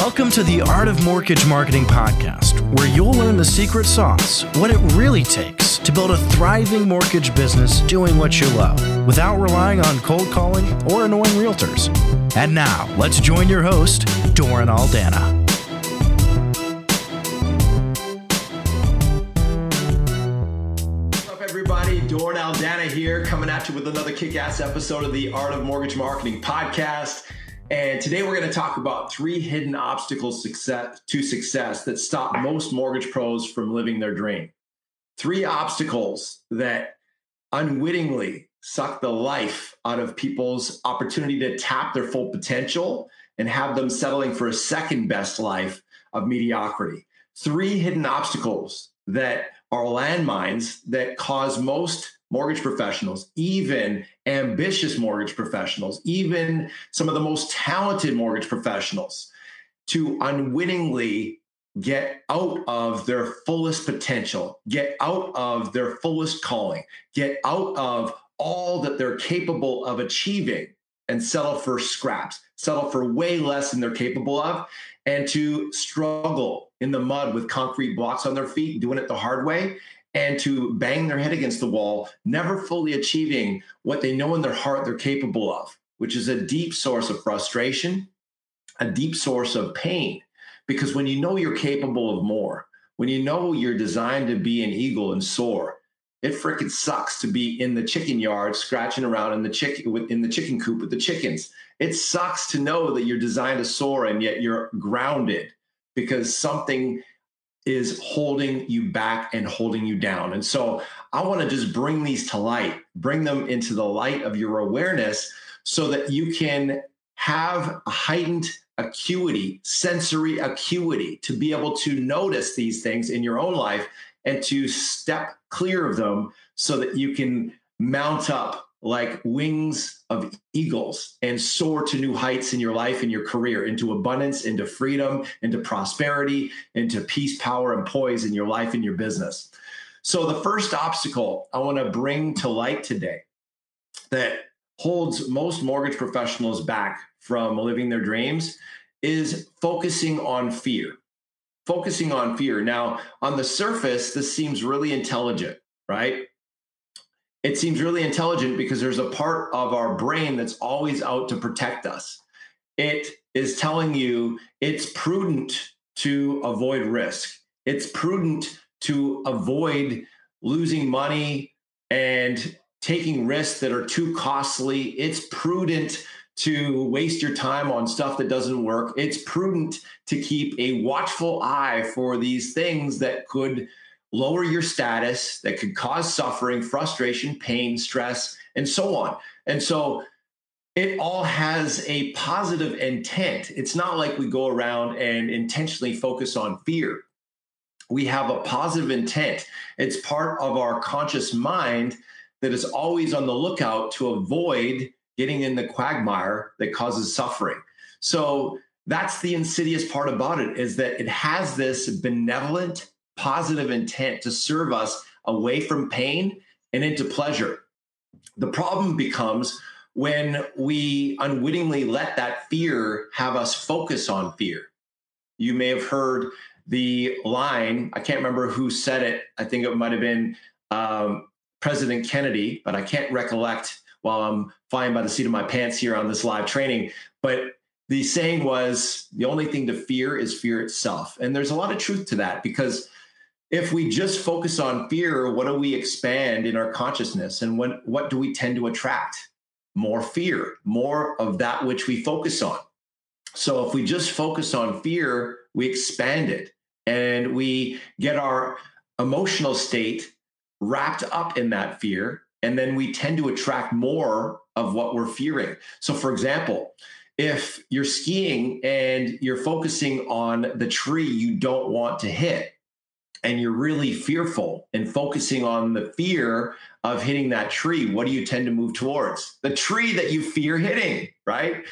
Welcome to the Art of Mortgage Marketing podcast, where you'll learn the secret sauce, what it really takes to build a thriving mortgage business doing what you love without relying on cold calling or annoying realtors. And now, let's join your host, Doran Aldana. Doran Aldana here, coming at you with another kick ass episode of the Art of Mortgage Marketing podcast. And today we're going to talk about three hidden obstacles success, to success that stop most mortgage pros from living their dream. Three obstacles that unwittingly suck the life out of people's opportunity to tap their full potential and have them settling for a second best life of mediocrity. Three hidden obstacles that are landmines that cause most mortgage professionals, even ambitious mortgage professionals, even some of the most talented mortgage professionals to unwittingly get out of their fullest potential, get out of their fullest calling, get out of all that they're capable of achieving and settle for scraps, settle for way less than they're capable of, and to struggle in the mud with concrete blocks on their feet, doing it the hard way, and to bang their head against the wall, never fully achieving what they know in their heart they're capable of, which is a deep source of frustration, a deep source of pain. Because when you know you're capable of more, when you know you're designed to be an eagle and soar, it freaking sucks to be in the chicken yard scratching around in the chicken in the chicken coop with the chickens. It sucks to know that you're designed to soar and yet you're grounded because something is holding you back and holding you down. And so I want to just bring these to light, bring them into the light of your awareness so that you can have a heightened acuity, sensory acuity to be able to notice these things in your own life and to step clear of them so that you can mount up like wings of eagles and soar to new heights in your life and your career into abundance, into freedom, into prosperity, into peace, power, and poise in your life and your business. So, the first obstacle I want to bring to light today that holds most mortgage professionals back from living their dreams is focusing on fear. Focusing on fear. Now, on the surface, this seems really intelligent, right? It seems really intelligent because there's a part of our brain that's always out to protect us. It is telling you it's prudent to avoid risk. It's prudent to avoid losing money and taking risks that are too costly. It's prudent to waste your time on stuff that doesn't work. It's prudent to keep a watchful eye for these things that could lower your status that could cause suffering, frustration, pain, stress, and so on. And so it all has a positive intent. It's not like we go around and intentionally focus on fear. We have a positive intent. It's part of our conscious mind that is always on the lookout to avoid getting in the quagmire that causes suffering. So that's the insidious part about it is that it has this benevolent positive intent to serve us away from pain and into pleasure. The problem becomes when we unwittingly let that fear have us focus on fear. You may have heard the line, I can't remember who said it. I think it might have been um, President Kennedy, but I can't recollect while I'm flying by the seat of my pants here on this live training. But the saying was the only thing to fear is fear itself. And there's a lot of truth to that because if we just focus on fear, what do we expand in our consciousness? And when, what do we tend to attract? More fear, more of that which we focus on. So if we just focus on fear, we expand it and we get our emotional state wrapped up in that fear. And then we tend to attract more of what we're fearing. So, for example, if you're skiing and you're focusing on the tree you don't want to hit, and you're really fearful and focusing on the fear of hitting that tree, what do you tend to move towards? The tree that you fear hitting, right?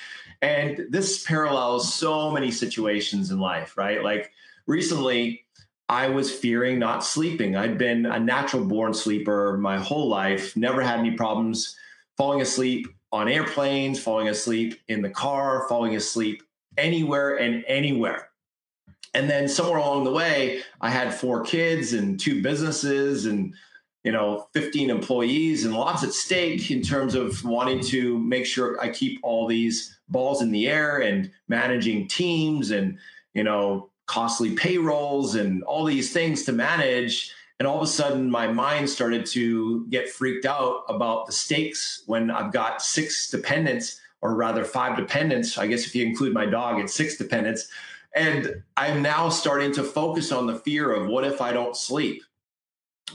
And this parallels so many situations in life, right? Like recently, I was fearing not sleeping. I'd been a natural born sleeper my whole life, never had any problems falling asleep on airplanes, falling asleep in the car, falling asleep anywhere and anywhere. And then somewhere along the way, I had four kids and two businesses and you know 15 employees and lots at stake in terms of wanting to make sure I keep all these balls in the air and managing teams and you know costly payrolls and all these things to manage. And all of a sudden my mind started to get freaked out about the stakes when I've got six dependents or rather five dependents. I guess if you include my dog it's six dependents and I'm now starting to focus on the fear of what if I don't sleep?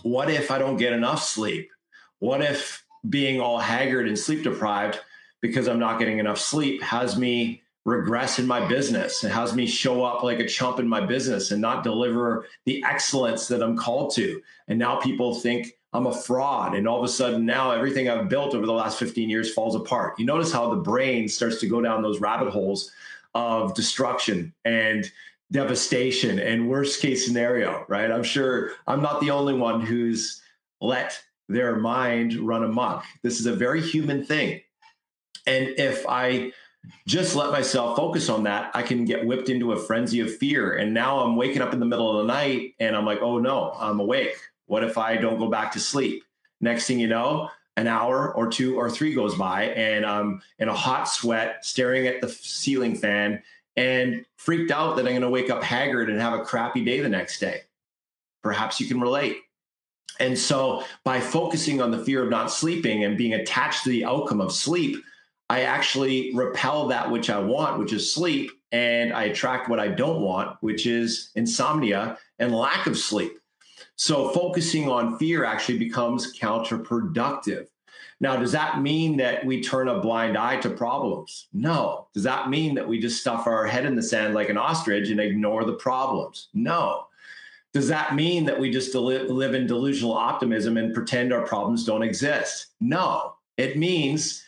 What if I don't get enough sleep? What if being all haggard and sleep deprived because I'm not getting enough sleep has me regress in my business? It has me show up like a chump in my business and not deliver the excellence that I'm called to. And now people think I'm a fraud. And all of a sudden, now everything I've built over the last 15 years falls apart. You notice how the brain starts to go down those rabbit holes of destruction and devastation and worst case scenario, right? I'm sure I'm not the only one who's let their mind run amok. This is a very human thing. And if I just let myself focus on that, I can get whipped into a frenzy of fear. And now I'm waking up in the middle of the night and I'm like, oh no, I'm awake. What if I don't go back to sleep? Next thing you know, an hour or two or three goes by and I'm in a hot sweat staring at the ceiling fan and freaked out that I'm going to wake up haggard and have a crappy day the next day. Perhaps you can relate. And so by focusing on the fear of not sleeping and being attached to the outcome of sleep, I actually repel that which I want, which is sleep, and I attract what I don't want, which is insomnia and lack of sleep. So focusing on fear actually becomes counterproductive. Now, does that mean that we turn a blind eye to problems? No. Does that mean that we just stuff our head in the sand like an ostrich and ignore the problems? No. Does that mean that we just live in delusional optimism and pretend our problems don't exist? No. It means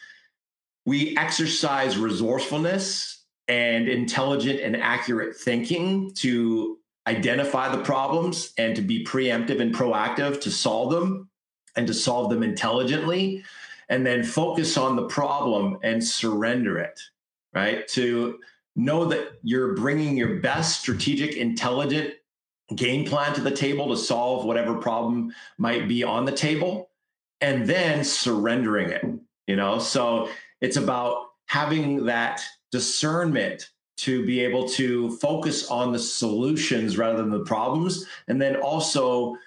we exercise resourcefulness and intelligent and accurate thinking to identify the problems and to be preemptive and proactive to solve them and to solve them intelligently and then focus on the problem and surrender it right? To know that you're bringing your best strategic intelligent game plan to the table to solve whatever problem might be on the table and then surrendering it you know? So it's about having that discernment to be able to focus on the solutions rather than the problems. And then also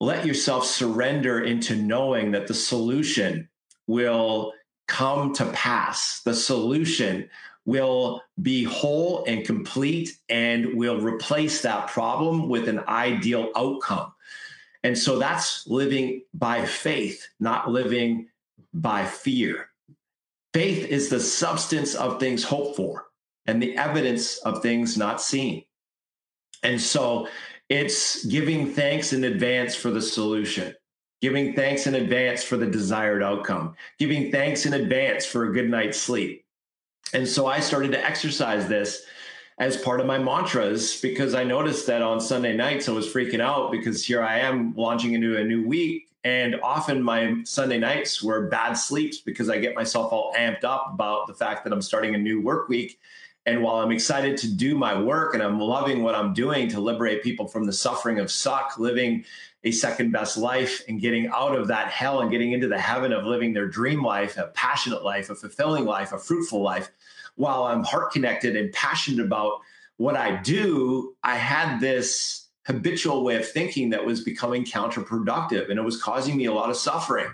let yourself surrender into knowing that the solution will come to pass. The solution will be whole and complete and will replace that problem with an ideal outcome. And so that's living by faith, not living by fear. Faith is the substance of things hoped for and the evidence of things not seen. And so it's giving thanks in advance for the solution, giving thanks in advance for the desired outcome, giving thanks in advance for a good night's sleep. And so I started to exercise this as part of my mantras because I noticed that on Sunday nights I was freaking out because here I am launching into a new week. And often my Sunday nights were bad sleeps because I get myself all amped up about the fact that I'm starting a new work week and while I'm excited to do my work and I'm loving what I'm doing to liberate people from the suffering of suck, living a second best life and getting out of that hell and getting into the heaven of living their dream life, a passionate life, a fulfilling life, a fruitful life, while I'm heart connected and passionate about what I do, I had this habitual way of thinking that was becoming counterproductive and it was causing me a lot of suffering.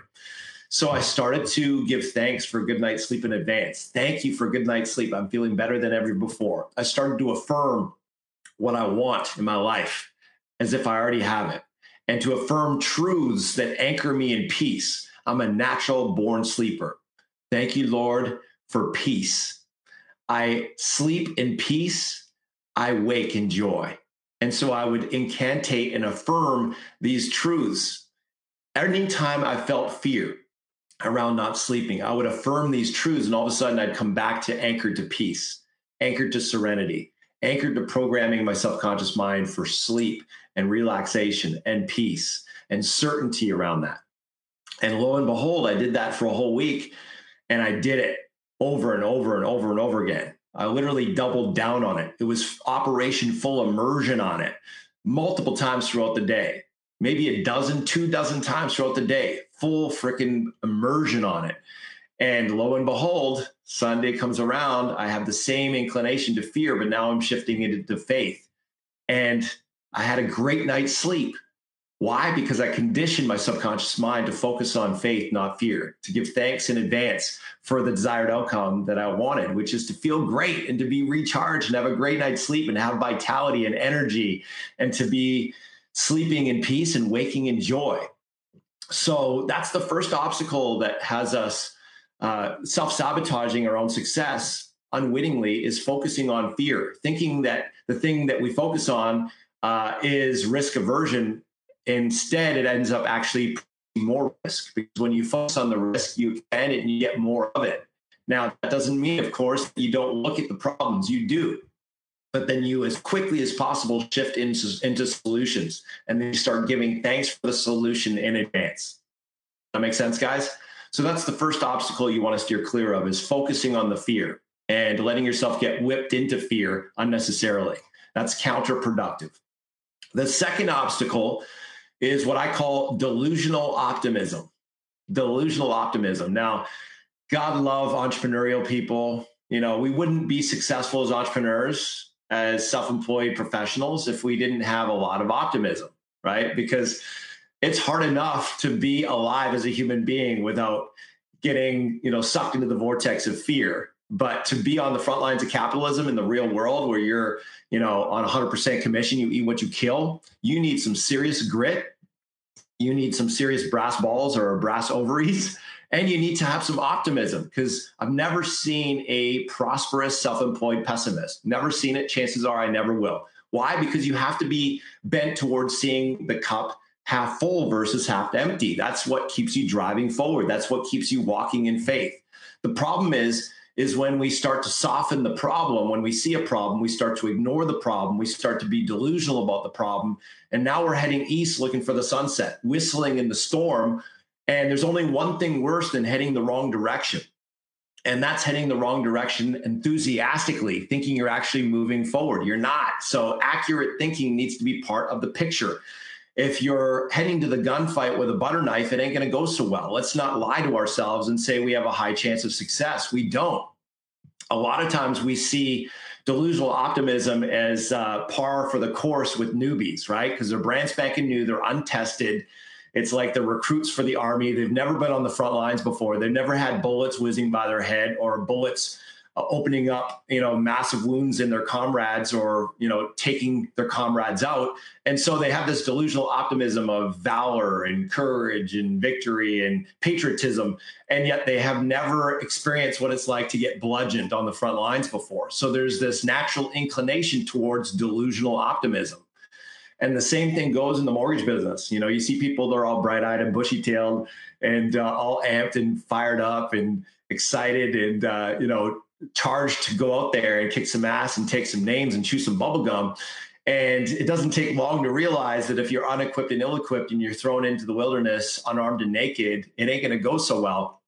So I started to give thanks for a good night's sleep in advance. Thank you for a good night's sleep. I'm feeling better than ever before. I started to affirm what I want in my life as if I already have it and to affirm truths that anchor me in peace. I'm a natural born sleeper. Thank you, Lord, for peace. I sleep in peace. I wake in joy. And so I would incantate and affirm these truths. Anytime I felt fear, around not sleeping. I would affirm these truths, and all of a sudden I'd come back to anchored to peace, anchored to serenity, anchored to programming my subconscious mind for sleep and relaxation and peace and certainty around that. And lo and behold, I did that for a whole week and I did it over and over and over and over again. I literally doubled down on it. It was operation full immersion on it multiple times throughout the day, maybe a dozen, two dozen times throughout the day, full freaking immersion on it. And lo and behold, Sunday comes around. I have the same inclination to fear, but now I'm shifting it to faith. And I had a great night's sleep. Why? Because I conditioned my subconscious mind to focus on faith, not fear, to give thanks in advance for the desired outcome that I wanted, which is to feel great and to be recharged and have a great night's sleep and have vitality and energy and to be sleeping in peace and waking in joy. So that's the first obstacle that has us uh, self sabotaging our own success unwittingly is focusing on fear, thinking that the thing that we focus on uh, is risk aversion Instead, it ends up actually more risk because when you focus on the risk, you expand it and you get more of it. Now, that doesn't mean, of course, you don't look at the problems. You do. But then you, as quickly as possible, shift into, into solutions and then you start giving thanks for the solution in advance. That makes sense, guys? So that's the first obstacle you want to steer clear of is focusing on the fear and letting yourself get whipped into fear unnecessarily. That's counterproductive. The second obstacle is what I call delusional optimism. Delusional optimism. Now, God love entrepreneurial people. You know, we wouldn't be successful as entrepreneurs, as self-employed professionals if we didn't have a lot of optimism, right? Because it's hard enough to be alive as a human being without getting, you know, sucked into the vortex of fear. But to be on the front lines of capitalism in the real world where you're, you know, on 100% commission, you eat what you kill, you need some serious grit. You need some serious brass balls or brass ovaries. And you need to have some optimism because I've never seen a prosperous self employed pessimist. Never seen it. Chances are I never will. Why? Because you have to be bent towards seeing the cup half full versus half empty. That's what keeps you driving forward. That's what keeps you walking in faith. The problem is, is when we start to soften the problem. When we see a problem, we start to ignore the problem. We start to be delusional about the problem. And now we're heading east looking for the sunset, whistling in the storm. And there's only one thing worse than heading the wrong direction. And that's heading the wrong direction enthusiastically, thinking you're actually moving forward. You're not. So, accurate thinking needs to be part of the picture if you're heading to the gunfight with a butter knife, it ain't going to go so well. Let's not lie to ourselves and say we have a high chance of success. We don't. A lot of times we see delusional optimism as uh, par for the course with newbies, right? Because they're brand spanking new, they're untested. It's like the recruits for the army. They've never been on the front lines before. They've never had bullets whizzing by their head or bullets uh, opening up you know massive wounds in their comrades or you know taking their comrades out and so they have this delusional optimism of valor and courage and victory and patriotism and yet they have never experienced what it's like to get bludgeoned on the front lines before so there's this natural inclination towards delusional optimism and the same thing goes in the mortgage business. You know, you see people that are all bright eyed and bushy tailed and uh, all amped and fired up and excited and, uh, you know, charged to go out there and kick some ass and take some names and chew some bubble gum. And it doesn't take long to realize that if you're unequipped and ill equipped and you're thrown into the wilderness unarmed and naked, it ain't going to go so well.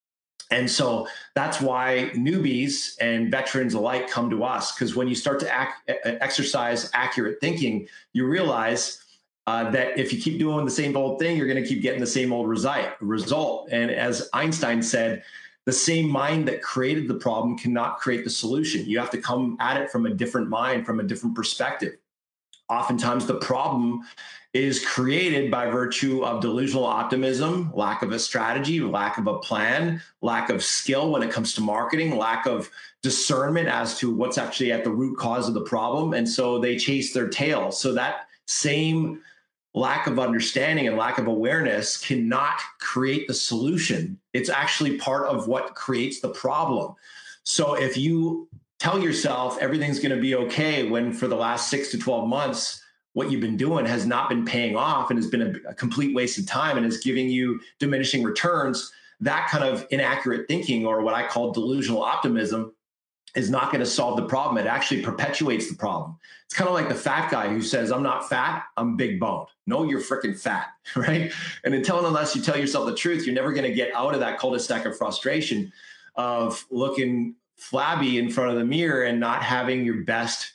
And so that's why newbies and veterans alike come to us because when you start to exercise accurate thinking, you realize uh, that if you keep doing the same old thing, you're going to keep getting the same old result. And as Einstein said, the same mind that created the problem cannot create the solution. You have to come at it from a different mind, from a different perspective. Oftentimes, the problem is created by virtue of delusional optimism, lack of a strategy, lack of a plan, lack of skill when it comes to marketing, lack of discernment as to what's actually at the root cause of the problem. And so they chase their tail. So that same lack of understanding and lack of awareness cannot create the solution. It's actually part of what creates the problem. So if you tell yourself everything's going to be okay when for the last six to 12 months, what you've been doing has not been paying off and has been a, a complete waste of time and is giving you diminishing returns, that kind of inaccurate thinking or what I call delusional optimism is not going to solve the problem. It actually perpetuates the problem. It's kind of like the fat guy who says, I'm not fat, I'm big boned. No, you're freaking fat, right? And until and unless you tell yourself the truth, you're never going to get out of that cul de sac of frustration of looking flabby in front of the mirror and not having your best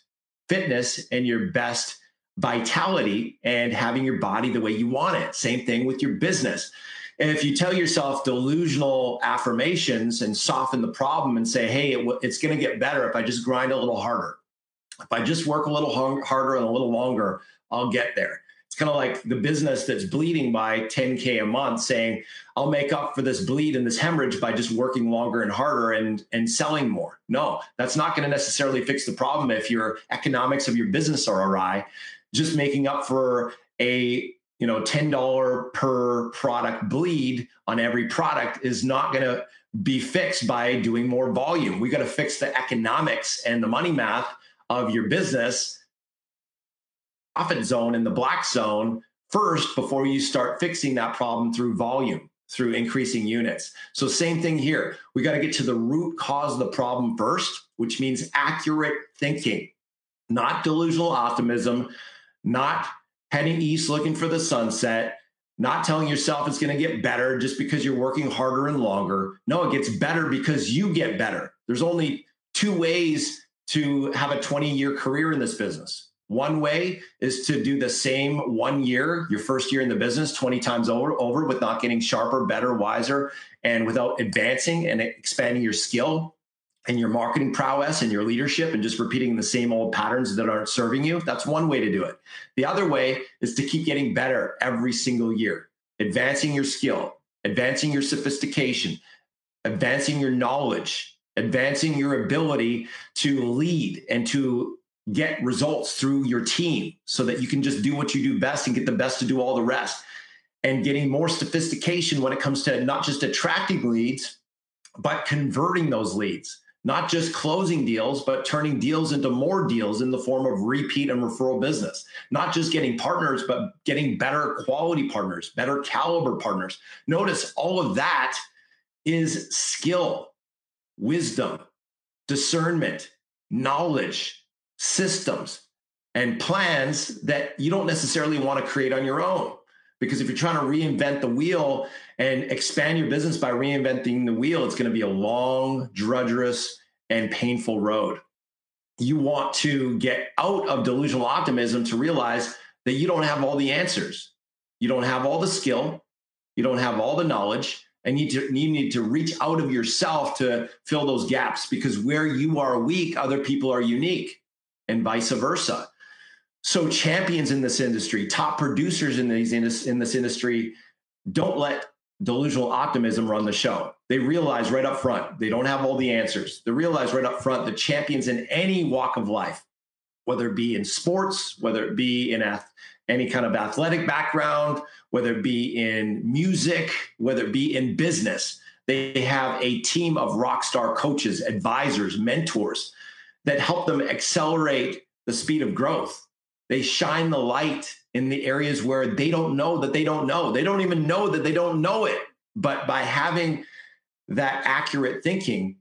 fitness and your best vitality and having your body the way you want it. Same thing with your business. And if you tell yourself delusional affirmations and soften the problem and say, hey, it, it's going to get better if I just grind a little harder, if I just work a little harder and a little longer, I'll get there. It's kind of like the business that's bleeding by 10K a month saying, I'll make up for this bleed and this hemorrhage by just working longer and harder and, and selling more. No, that's not going to necessarily fix the problem if your economics of your business are awry. Just making up for a you know $10 per product bleed on every product is not going to be fixed by doing more volume. We got to fix the economics and the money math of your business profit zone in the black zone first before you start fixing that problem through volume through increasing units. So same thing here. We got to get to the root cause of the problem first, which means accurate thinking, not delusional optimism, not heading east looking for the sunset, not telling yourself it's going to get better just because you're working harder and longer. No, it gets better because you get better. There's only two ways to have a 20 year career in this business. One way is to do the same one year, your first year in the business, 20 times over, over with not getting sharper, better, wiser, and without advancing and expanding your skill and your marketing prowess and your leadership and just repeating the same old patterns that aren't serving you. That's one way to do it. The other way is to keep getting better every single year, advancing your skill, advancing your sophistication, advancing your knowledge, advancing your ability to lead and to get results through your team so that you can just do what you do best and get the best to do all the rest and getting more sophistication when it comes to not just attracting leads but converting those leads not just closing deals, but turning deals into more deals in the form of repeat and referral business. Not just getting partners, but getting better quality partners, better caliber partners. Notice all of that is skill, wisdom, discernment, knowledge, systems, and plans that you don't necessarily want to create on your own. Because if you're trying to reinvent the wheel and expand your business by reinventing the wheel, it's going to be a long, drudgerous, and painful road. You want to get out of delusional optimism to realize that you don't have all the answers. You don't have all the skill. You don't have all the knowledge. And you, you need to reach out of yourself to fill those gaps because where you are weak, other people are unique, and vice versa. So champions in this industry, top producers in these in this industry, don't let delusional optimism run the show. They realize right up front they don't have all the answers. They realize right up front the champions in any walk of life, whether it be in sports, whether it be in ath- any kind of athletic background, whether it be in music, whether it be in business, they have a team of rock star coaches, advisors, mentors that help them accelerate the speed of growth they shine the light in the areas where they don't know that they don't know. They don't even know that they don't know it. But by having that accurate thinking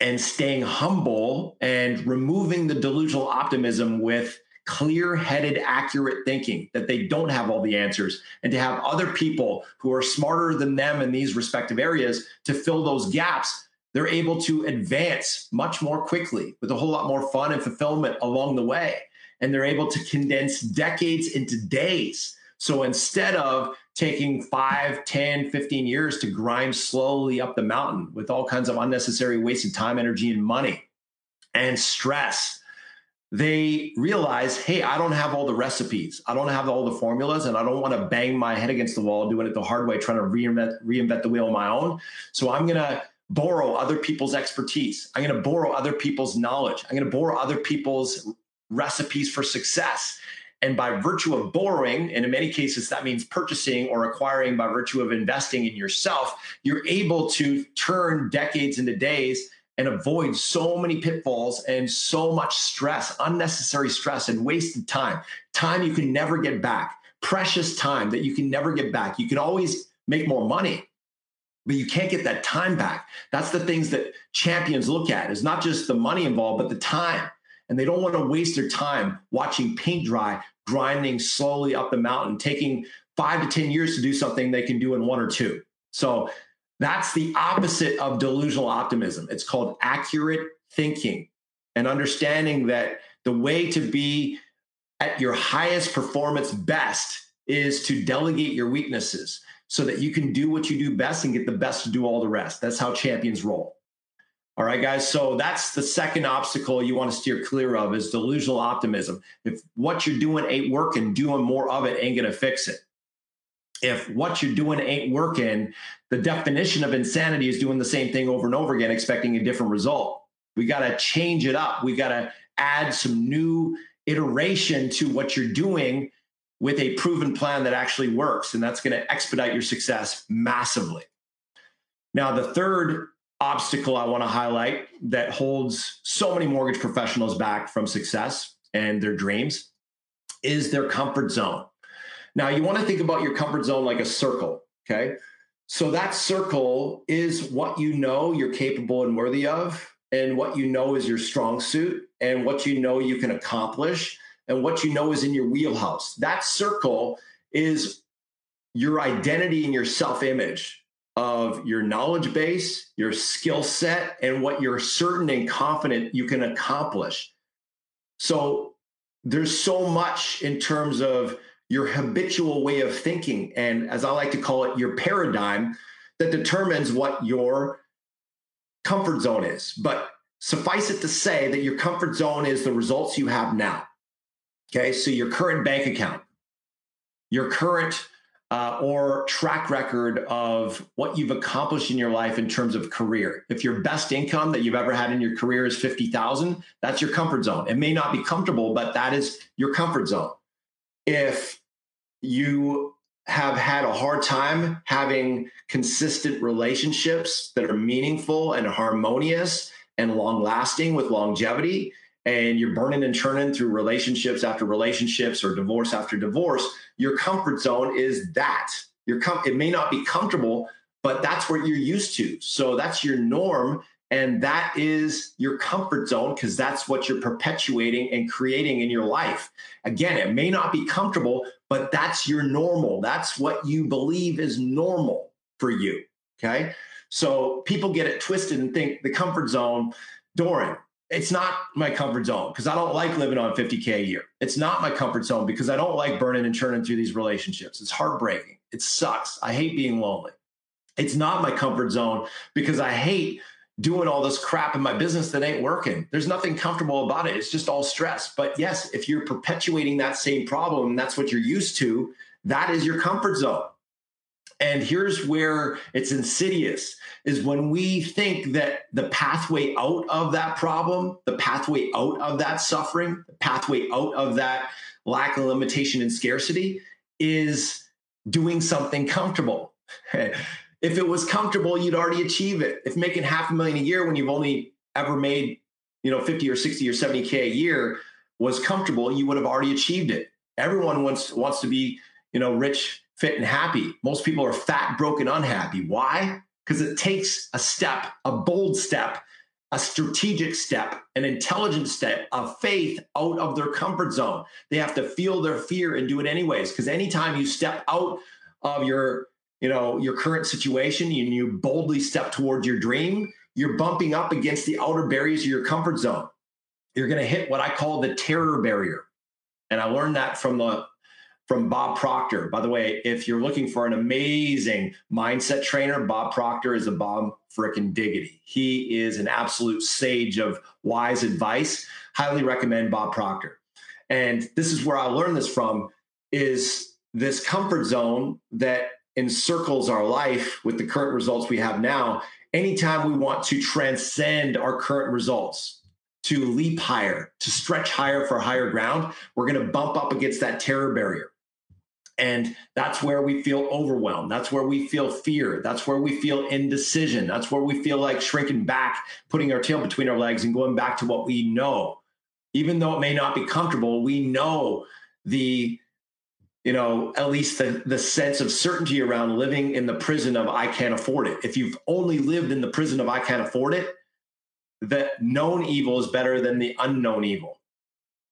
and staying humble and removing the delusional optimism with clear headed, accurate thinking that they don't have all the answers, and to have other people who are smarter than them in these respective areas to fill those gaps, they're able to advance much more quickly with a whole lot more fun and fulfillment along the way and they're able to condense decades into days. So instead of taking 5, 10, 15 years to grind slowly up the mountain with all kinds of unnecessary wasted time, energy, and money and stress, they realize, hey, I don't have all the recipes. I don't have all the formulas, and I don't want to bang my head against the wall doing it the hard way, trying to reinvent, reinvent the wheel on my own. So I'm going to borrow other people's expertise. I'm going to borrow other people's knowledge. I'm going to borrow other people's recipes for success. And by virtue of borrowing, and in many cases, that means purchasing or acquiring by virtue of investing in yourself, you're able to turn decades into days and avoid so many pitfalls and so much stress, unnecessary stress, and wasted time. Time you can never get back, precious time that you can never get back. You can always make more money, but you can't get that time back. That's the things that champions look at is not just the money involved, but the time and they don't want to waste their time watching paint dry, grinding slowly up the mountain, taking five to 10 years to do something they can do in one or two. So That's the opposite of delusional optimism. It's called accurate thinking and understanding that the way to be at your highest performance best is to delegate your weaknesses so that you can do what you do best and get the best to do all the rest. That's how champions roll. All right, guys. So that's the second obstacle you want to steer clear of is delusional optimism. If what you're doing ain't working, doing more of it ain't going to fix it. If what you're doing ain't working, the definition of insanity is doing the same thing over and over again, expecting a different result. We got to change it up. We got to add some new iteration to what you're doing with a proven plan that actually works. And that's going to expedite your success massively. Now, the third obstacle I want to highlight that holds so many mortgage professionals back from success and their dreams is their comfort zone. Now, you want to think about your comfort zone like a circle, okay? So that circle is what you know you're capable and worthy of, and what you know is your strong suit, and what you know you can accomplish, and what you know is in your wheelhouse. That circle is your identity and your self image of your knowledge base, your skill set, and what you're certain and confident you can accomplish. So there's so much in terms of your habitual way of thinking, and as I like to call it, your paradigm that determines what your comfort zone is. But suffice it to say that your comfort zone is the results you have now. Okay, so your current bank account, your current uh, or track record of what you've accomplished in your life in terms of career. If your best income that you've ever had in your career is 50,000, that's your comfort zone. It may not be comfortable, but that is your comfort zone. If you have had a hard time having consistent relationships that are meaningful and harmonious and long lasting with longevity, and you're burning and churning through relationships after relationships or divorce after divorce, your comfort zone is that. Your com- it may not be comfortable, but that's what you're used to. So that's your norm. And that is your comfort zone because that's what you're perpetuating and creating in your life. Again, it may not be comfortable, but that's your normal. That's what you believe is normal for you. Okay. So people get it twisted and think the comfort zone, Doran, it's not my comfort zone because I don't like living on 50K a year. It's not my comfort zone because I don't like burning and churning through these relationships. It's heartbreaking. It sucks. I hate being lonely. It's not my comfort zone because I hate doing all this crap in my business that ain't working. There's nothing comfortable about it. It's just all stress. But yes, if you're perpetuating that same problem that's what you're used to, that is your comfort zone. And here's where it's insidious is when we think that the pathway out of that problem, the pathway out of that suffering, the pathway out of that lack of limitation and scarcity is doing something comfortable. if it was comfortable, you'd already achieve it. If making half a million a year when you've only ever made, you know, 50 or 60 or 70K a year was comfortable, you would have already achieved it. Everyone wants wants to be, you know, rich fit and happy. Most people are fat, broken, unhappy. Why? Because it takes a step, a bold step, a strategic step, an intelligent step, a faith out of their comfort zone. They have to feel their fear and do it anyways. Because anytime you step out of your, you know, your current situation and you boldly step towards your dream, you're bumping up against the outer barriers of your comfort zone. You're going to hit what I call the terror barrier. And I learned that from the from Bob Proctor. By the way, if you're looking for an amazing mindset trainer, Bob Proctor is a bomb frickin' diggity. He is an absolute sage of wise advice. Highly recommend Bob Proctor. And this is where I learned this from is this comfort zone that encircles our life with the current results we have now. Anytime we want to transcend our current results, to leap higher, to stretch higher for higher ground, we're going to bump up against that terror barrier. And that's where we feel overwhelmed. That's where we feel fear. That's where we feel indecision. That's where we feel like shrinking back, putting our tail between our legs and going back to what we know. Even though it may not be comfortable, we know the, you know, at least the, the sense of certainty around living in the prison of I can't afford it. If you've only lived in the prison of I can't afford it, that known evil is better than the unknown evil.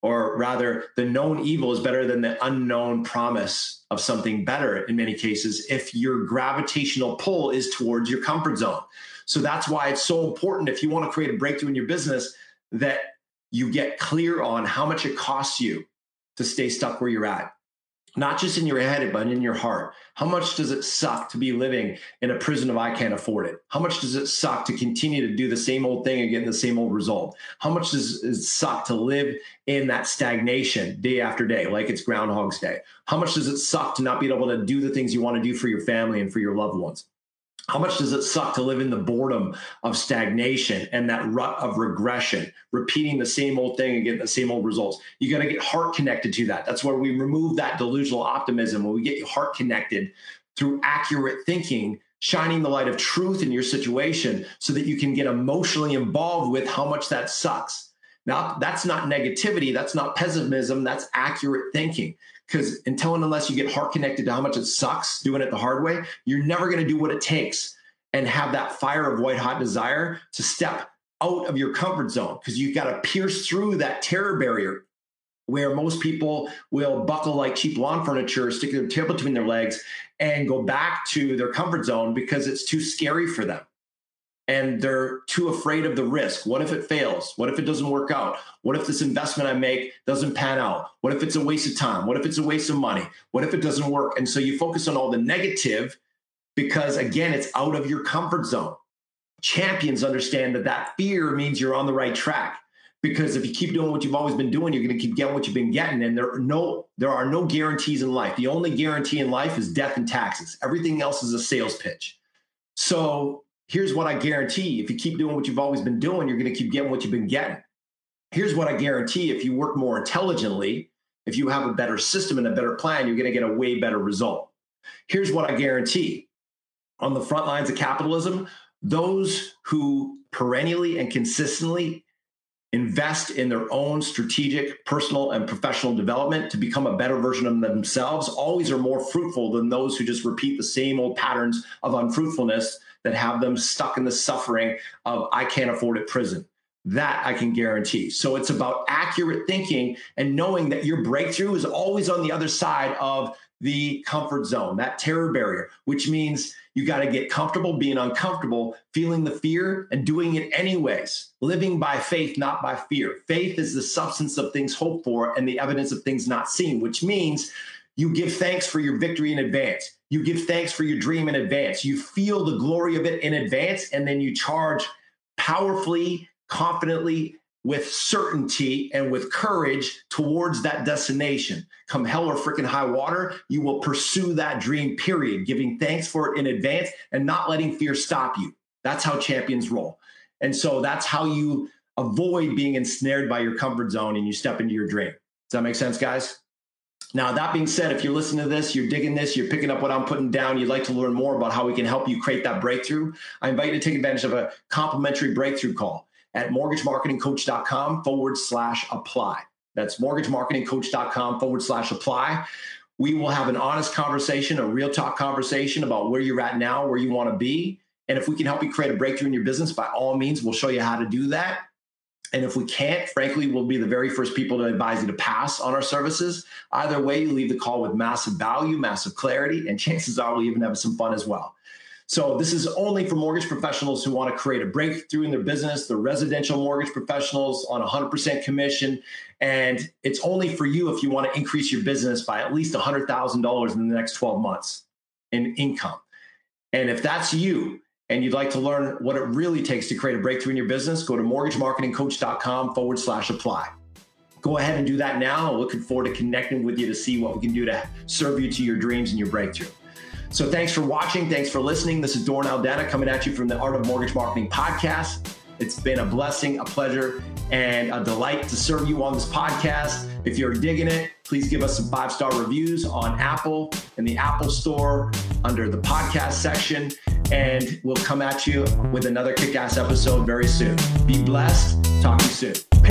Or rather, the known evil is better than the unknown promise of something better in many cases if your gravitational pull is towards your comfort zone. So that's why it's so important if you want to create a breakthrough in your business that you get clear on how much it costs you to stay stuck where you're at not just in your head, but in your heart. How much does it suck to be living in a prison of I can't afford it? How much does it suck to continue to do the same old thing and get the same old result? How much does it suck to live in that stagnation day after day, like it's Groundhog's Day? How much does it suck to not be able to do the things you want to do for your family and for your loved ones? How much does it suck to live in the boredom of stagnation and that rut of regression, repeating the same old thing and getting the same old results? You got to get heart connected to that. That's where we remove that delusional optimism when we get your heart connected through accurate thinking, shining the light of truth in your situation so that you can get emotionally involved with how much that sucks. Now, that's not negativity, that's not pessimism, that's accurate thinking. Because until and unless you get heart connected to how much it sucks doing it the hard way, you're never going to do what it takes and have that fire of white hot desire to step out of your comfort zone because you've got to pierce through that terror barrier where most people will buckle like cheap lawn furniture, stick their tail between their legs, and go back to their comfort zone because it's too scary for them and they're too afraid of the risk. What if it fails? What if it doesn't work out? What if this investment I make doesn't pan out? What if it's a waste of time? What if it's a waste of money? What if it doesn't work? And so you focus on all the negative because, again, it's out of your comfort zone. Champions understand that that fear means you're on the right track. Because if you keep doing what you've always been doing, you're going to keep getting what you've been getting. And there are no there are no guarantees in life. The only guarantee in life is death and taxes. Everything else is a sales pitch. So here's what I guarantee if you keep doing what you've always been doing, you're going to keep getting what you've been getting. Here's what I guarantee if you work more intelligently, if you have a better system and a better plan, you're going to get a way better result. Here's what I guarantee on the front lines of capitalism, those who perennially and consistently invest in their own strategic, personal, and professional development to become a better version of themselves always are more fruitful than those who just repeat the same old patterns of unfruitfulness that have them stuck in the suffering of I can't afford it prison. That I can guarantee. So it's about accurate thinking and knowing that your breakthrough is always on the other side of the comfort zone, that terror barrier, which means you got to get comfortable being uncomfortable, feeling the fear and doing it anyways. Living by faith, not by fear. Faith is the substance of things hoped for and the evidence of things not seen, which means you give thanks for your victory in advance. You give thanks for your dream in advance. You feel the glory of it in advance, and then you charge powerfully, confidently, with certainty and with courage towards that destination. Come hell or freaking high water, you will pursue that dream, period, giving thanks for it in advance and not letting fear stop you. That's how champions roll. And so that's how you avoid being ensnared by your comfort zone and you step into your dream. Does that make sense, guys? Now, that being said, if you're listening to this, you're digging this, you're picking up what I'm putting down, you'd like to learn more about how we can help you create that breakthrough, I invite you to take advantage of a complimentary breakthrough call at mortgagemarketingcoach.com forward slash apply. That's mortgagemarketingcoach.com forward slash apply. We will have an honest conversation, a real talk conversation about where you're at now, where you want to be. And if we can help you create a breakthrough in your business, by all means, we'll show you how to do that. And if we can't, frankly, we'll be the very first people to advise you to pass on our services. Either way, you leave the call with massive value, massive clarity, and chances are we'll even have some fun as well. So this is only for mortgage professionals who want to create a breakthrough in their business. The residential mortgage professionals on 100% commission, and it's only for you if you want to increase your business by at least $100,000 in the next 12 months in income. And if that's you, and you'd like to learn what it really takes to create a breakthrough in your business, go to mortgagemarketingcoach.com forward slash apply. Go ahead and do that now. Looking forward to connecting with you to see what we can do to serve you to your dreams and your breakthrough. So thanks for watching. Thanks for listening. This is Doran Aldana coming at you from the Art of Mortgage Marketing podcast. It's been a blessing, a pleasure, and a delight to serve you on this podcast. If you're digging it, please give us some five star reviews on Apple in the Apple Store under the podcast section and we'll come at you with another kick ass episode very soon. Be blessed. Talk to you soon.